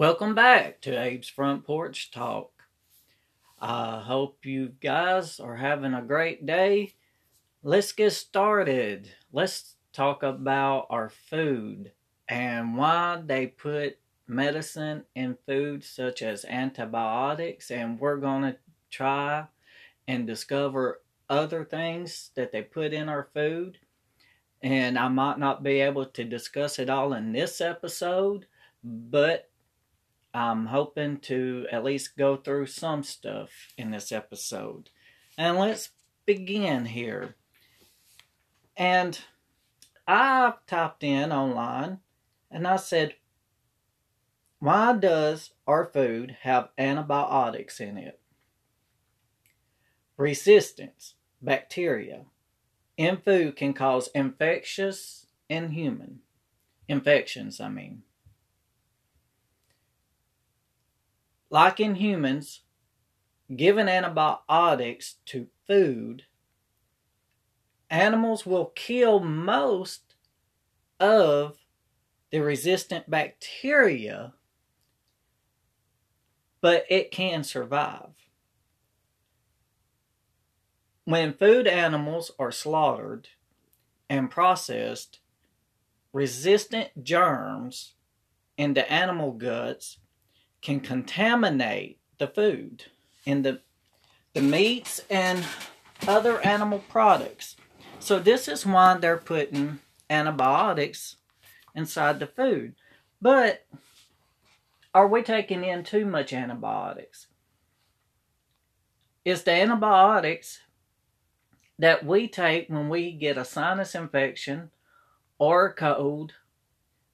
Welcome back to Abe's Front Porch Talk. I hope you guys are having a great day. Let's get started. Let's talk about our food and why they put medicine in food such as antibiotics and we're going to try and discover other things that they put in our food and I might not be able to discuss it all in this episode but I'm hoping to at least go through some stuff in this episode. And let's begin here. And I typed in online and I said, why does our food have antibiotics in it? Resistance, bacteria, in food can cause infectious in human infections, I mean. Like in humans, given antibiotics to food, animals will kill most of the resistant bacteria, but it can survive. When food animals are slaughtered and processed, resistant germs in the animal guts can contaminate the food and the the meats and other animal products. So this is why they're putting antibiotics inside the food. But are we taking in too much antibiotics? Is the antibiotics that we take when we get a sinus infection or a cold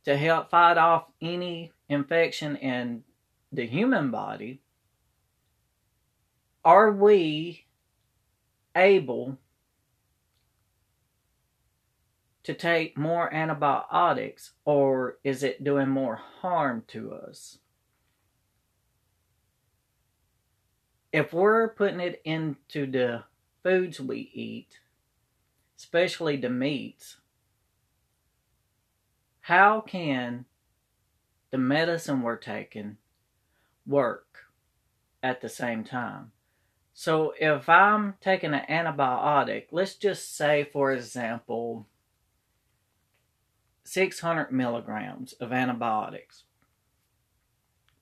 to help fight off any infection in the human body, are we able to take more antibiotics or is it doing more harm to us? If we're putting it into the foods we eat, especially the meats, how can the medicine we're taking work at the same time. So if I'm taking an antibiotic, let's just say, for example, 600 milligrams of antibiotics,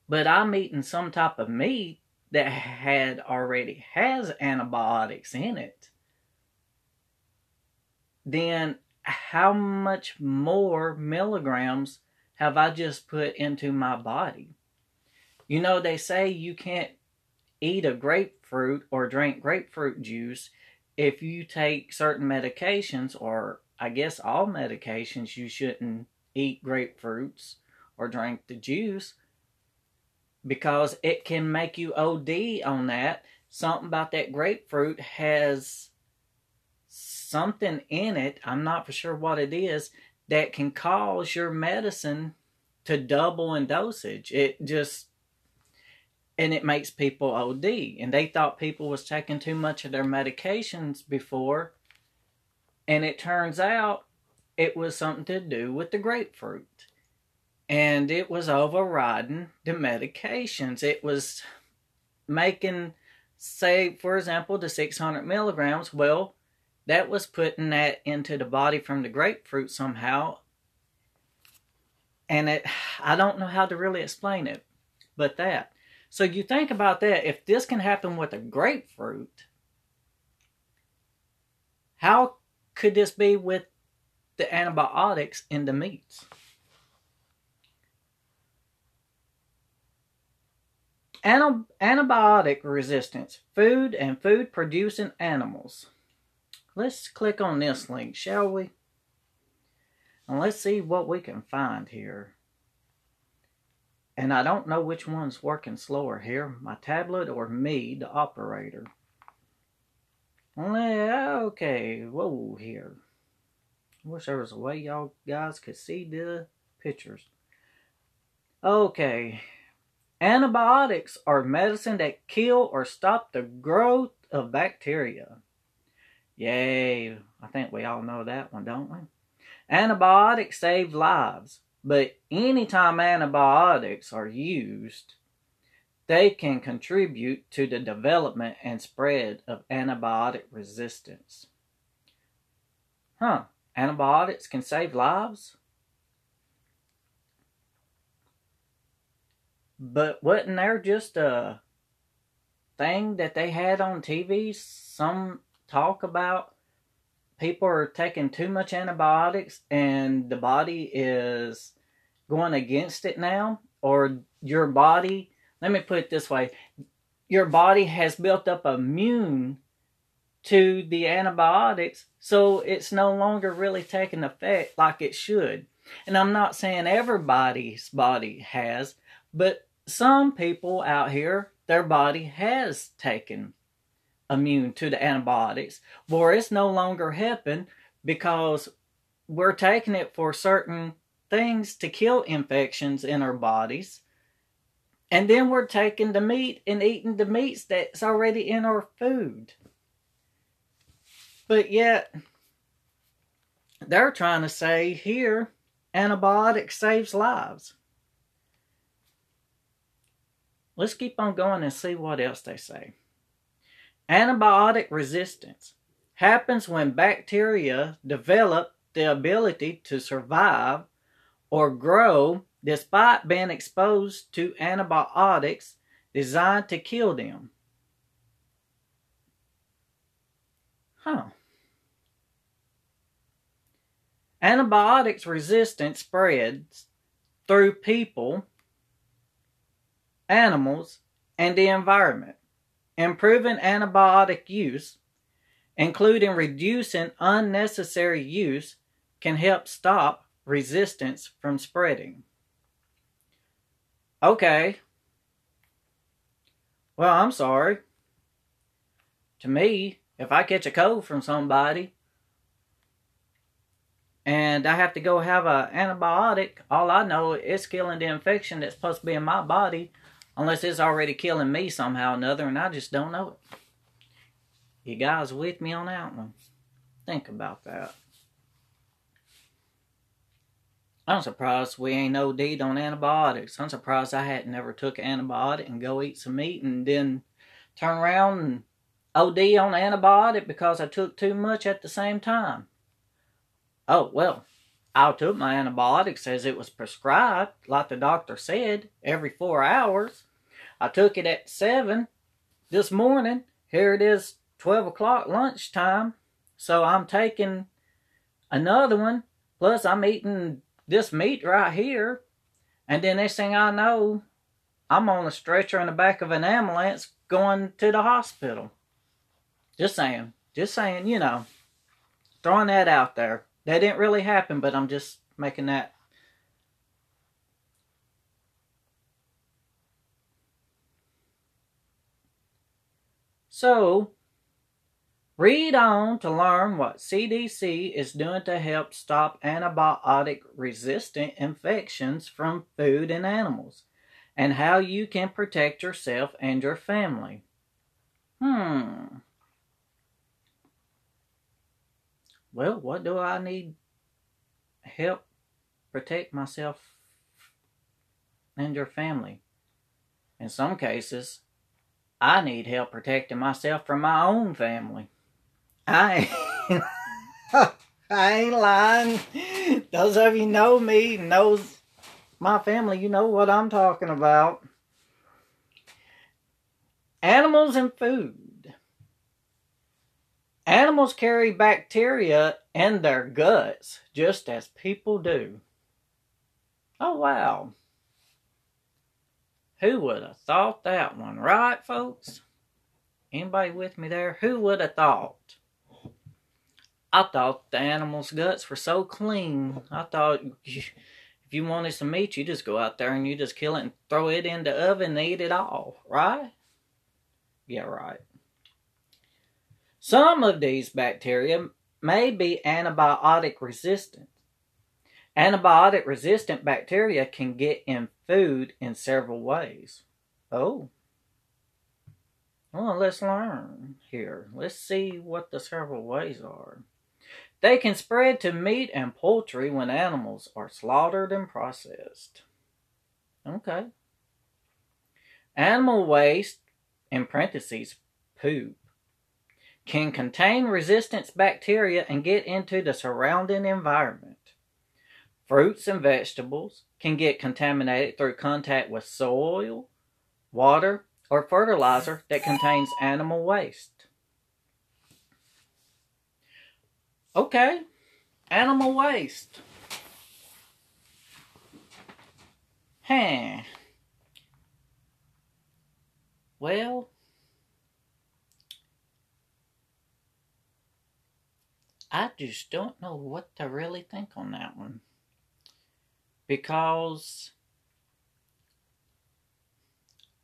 but I'm eating some type of meat that had already has antibiotics in it, then how much more milligrams have I just put into my body? You know, they say you can't eat a grapefruit or drink grapefruit juice if you take certain medications, or I guess all medications, you shouldn't eat grapefruits or drink the juice because it can make you OD on that. Something about that grapefruit has something in it, I'm not for sure what it is, that can cause your medicine to double in dosage. It just and it makes people OD. And they thought people was taking too much of their medications before, and it turns out it was something to do with the grapefruit. And it was overriding the medications. It was making, say, for example, the 600 milligrams. Well, that was putting that into the body from the grapefruit somehow. And it, I don't know how to really explain it, but that. So you think about that. If this can happen with a grapefruit, how could this be with the antibiotics in the meats? antibiotic resistance, food and food producing animals. Let's click on this link, shall we? And let's see what we can find here. And I don't know which one's working slower here, my tablet or me, the operator. Okay, whoa here. I wish there was a way y'all guys could see the pictures. Okay. Antibiotics are medicine that kill or stop the growth of bacteria. Yay. I think we all know that one, don't we? Antibiotics save lives But anytime antibiotics are used, they can contribute to the development and spread of antibiotic resistance. Huh, antibiotics can save lives? But wasn't there just a thing that they had on TV? Some talk about people are taking too much antibiotics and the body is going against it now? Or your body, let me put it this way your body has built up immune to the antibiotics, so it's no longer really taking effect like it should. And I'm not saying everybody's body has, but some people out here, their body has taken immune to the antibiotics, or it's no longer helping because we're taking it for certain things to kill infections in our bodies. And then we're taking the meat and eating the meats that's already in our food. But yet, they're trying to say here antibiotics saves lives. Let's keep on going and see what else they say. Antibiotic resistance happens when bacteria develop the ability to survive or grow despite being exposed to antibiotics designed to kill them. Huh. Antibiotics resistance spreads through people animals, and the environment. Improving antibiotic use, including reducing unnecessary use, can help stop resistance from spreading. Okay. Well, I'm sorry. To me, if I catch a cold from somebody and I have to go have an antibiotic, all I know is killing the infection that's supposed to be in my body Unless it's already killing me somehow or another and I just don't know it. You guys with me on that one? Think about that. I'm surprised we ain't OD'd on antibiotics. I'm surprised I hadn't never took an antibiotic and go eat some meat and then turn around and OD on antibiotic because I took too much at the same time. Oh, well, I took my antibiotics as it was prescribed, like the doctor said, every four hours. I took it at seven this morning. Here it is, 12 o'clock lunchtime. So I'm taking another one. Plus, I'm eating this meat right here. And then next thing I know, I'm on a stretcher in the back of an ambulance going to the hospital. Just saying. Just saying, you know. Throwing that out there. That didn't really happen, but I'm just making that. So, read on to learn what CDC is doing to help stop antibiotic resistant infections from food and animals, and how you can protect yourself and your family. Hmm. Well, what do I need help protect myself and your family? In some cases, I need help protecting myself from my own family. I ain't, I ain't lying. Those of you know me, knows my family, you know what I'm talking about. Animals and food. Animals carry bacteria in their guts just as people do. Oh, wow. Who would have thought that one, right, folks? Anybody with me there? Who would have thought? I thought the animal's guts were so clean. I thought if you wanted some meat, you just go out there and you just kill it and throw it in the oven and eat it all, right? Yeah, right. Some of these bacteria may be antibiotic resistant. Antibiotic resistant bacteria can get in food in several ways. Oh. Well, let's learn here. Let's see what the several ways are. They can spread to meat and poultry when animals are slaughtered and processed. Okay. Animal waste, in parentheses, poop, can contain resistant bacteria and get into the surrounding environment. Fruits and vegetables can get contaminated through contact with soil, water, or fertilizer that contains animal waste. Okay, animal waste. Huh. Well, I just don't know what to really think on that one. Because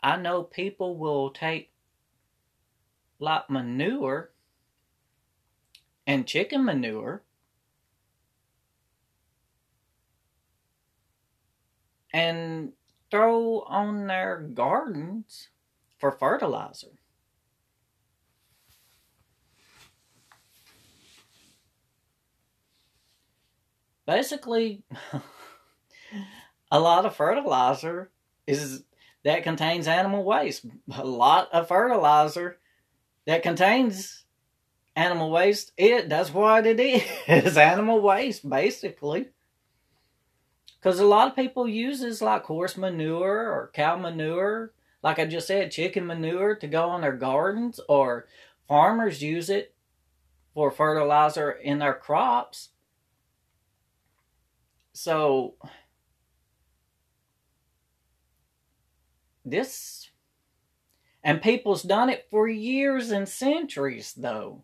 I know people will take like manure and chicken manure and throw on their gardens for fertilizer. Basically, a lot of fertilizer is that contains animal waste. A lot of fertilizer that contains animal waste. It that's what it is. animal waste, basically. Because a lot of people uses like horse manure or cow manure, like I just said, chicken manure to go on their gardens, or farmers use it for fertilizer in their crops. So this and people's done it for years and centuries though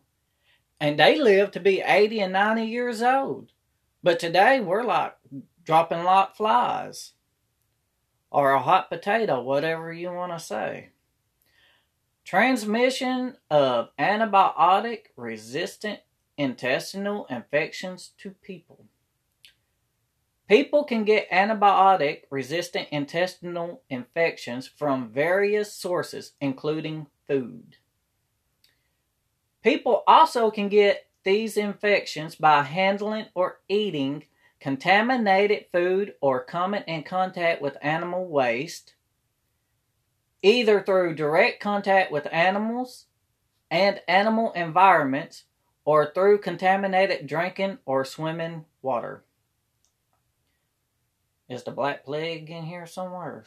and they live to be 80 and 90 years old. But today we're like dropping like flies or a hot potato, whatever you want to say. Transmission of antibiotic resistant intestinal infections to people. People can get antibiotic resistant intestinal infections from various sources, including food. People also can get these infections by handling or eating contaminated food or coming in contact with animal waste, either through direct contact with animals and animal environments or through contaminated drinking or swimming water. Is the Black Plague in here somewhere?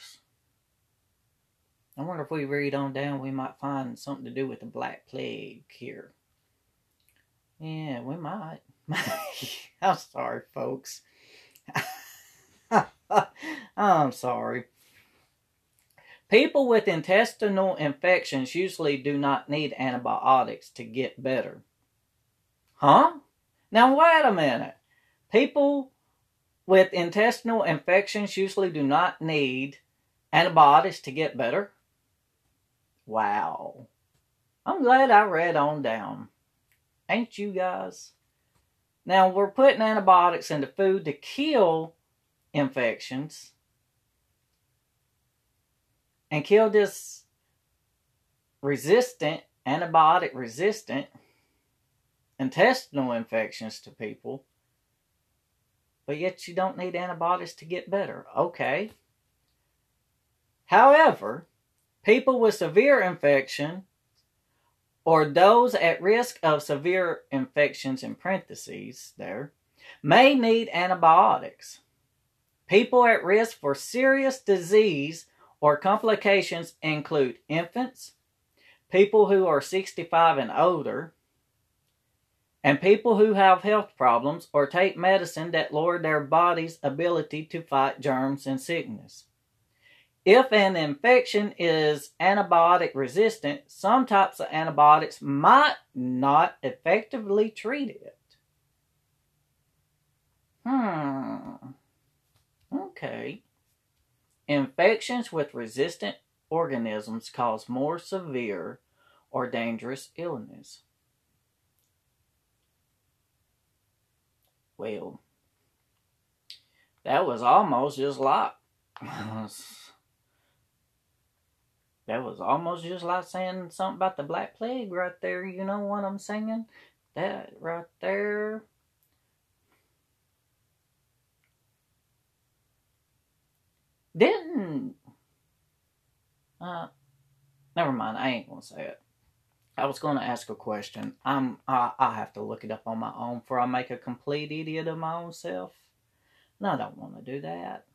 I wonder if we read on down, we might find something to do with the Black Plague here. Yeah, we might. I'm sorry, folks. I'm sorry. People with intestinal infections usually do not need antibiotics to get better. Huh? Now, wait a minute. People with intestinal infections usually do not need antibiotics to get better? Wow. I'm glad I read on down. Ain't you guys? Now, we're putting antibiotics into food to kill infections and kill this resistant, antibiotic resistant intestinal infections to people but yet you don't need antibiotics to get better. Okay. However, people with severe infection or those at risk of severe infections in parentheses there may need antibiotics. People at risk for serious disease or complications include infants, people who are 65 and older, and people who have health problems or take medicine that lower their body's ability to fight germs and sickness. If an infection is antibiotic resistant, some types of antibiotics might not effectively treat it. Hmm. Okay. Infections with resistant organisms cause more severe or dangerous illness. Well, that was almost just like that was almost just like saying something about the Black Plague right there. You know what I'm saying? That right there. Didn't. Uh, never mind. I ain't gonna say it. I was gonna ask a question. I'm. I. I have to look it up on my own before I make a complete idiot of my own self. And I don't want to do that.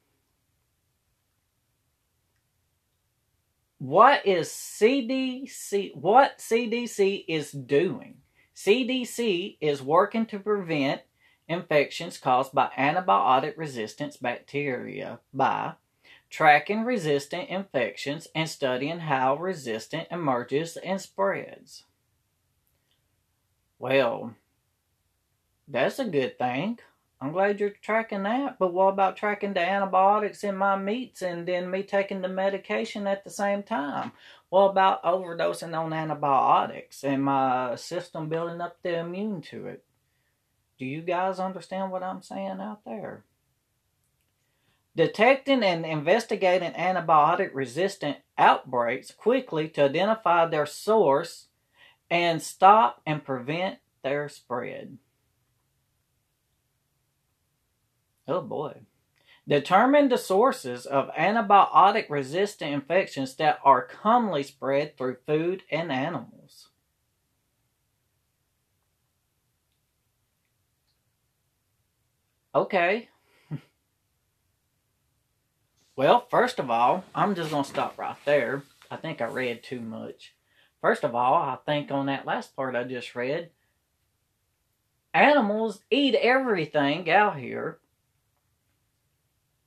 What is CDC? What CDC is doing? CDC is working to prevent infections caused by antibiotic resistance bacteria by tracking resistant infections and studying how resistant emerges and spreads. Well, that's a good thing. I'm glad you're tracking that, but what about tracking the antibiotics in my meats and then me taking the medication at the same time? What about overdosing on antibiotics and my system building up the immune to it? Do you guys understand what I'm saying out there? Detecting and investigating antibiotic resistant outbreaks quickly to identify their source and stop and prevent their spread. Oh boy. Determine the sources of antibiotic resistant infections that are commonly spread through food and animals. Okay. Well, first of all, I'm just going to stop right there. I think I read too much. First of all, I think on that last part I just read, animals eat everything out here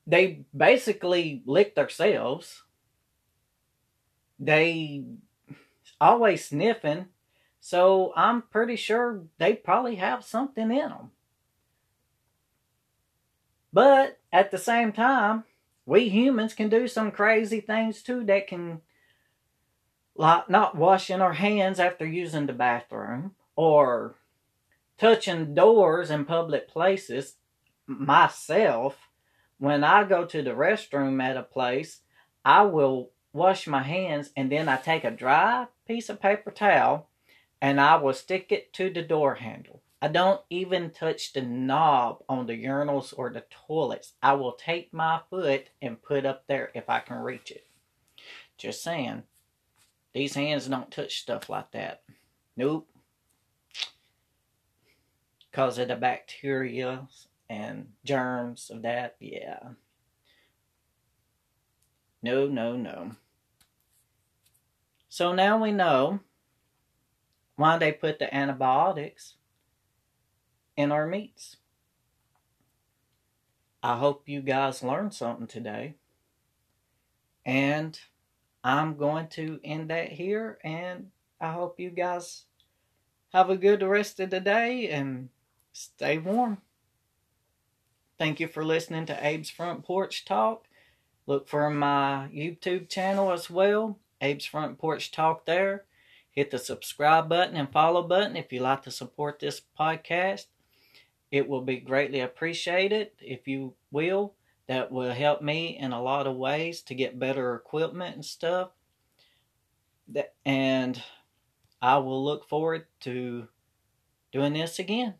they basically lick themselves. They always sniffing, so I'm pretty sure they probably have something in them. But at the same time, we humans can do some crazy things too that can like not washing our hands after using the bathroom or touching doors in public places myself when I go to the restroom at a place, I will wash my hands and then I take a dry piece of paper towel and I will stick it to the door handle. I don't even touch the knob on the urinals or the toilets. I will take my foot and put up there if I can reach it. Just saying. These hands don't touch stuff like that. Nope. Because of the bacteria and germs of that. Yeah. No, no, no. So now we know why they put the antibiotics in our meats. I hope you guys learned something today. And I'm going to end that here. And I hope you guys have a good rest of the day and stay warm. Thank you for listening to Abe's Front Porch Talk. Look for my YouTube channel as well, Abe's Front Porch Talk there. Hit the subscribe button and follow button if you like to support this podcast. It will be greatly appreciated if you will. That will help me in a lot of ways to get better equipment and stuff. And I will look forward to doing this again.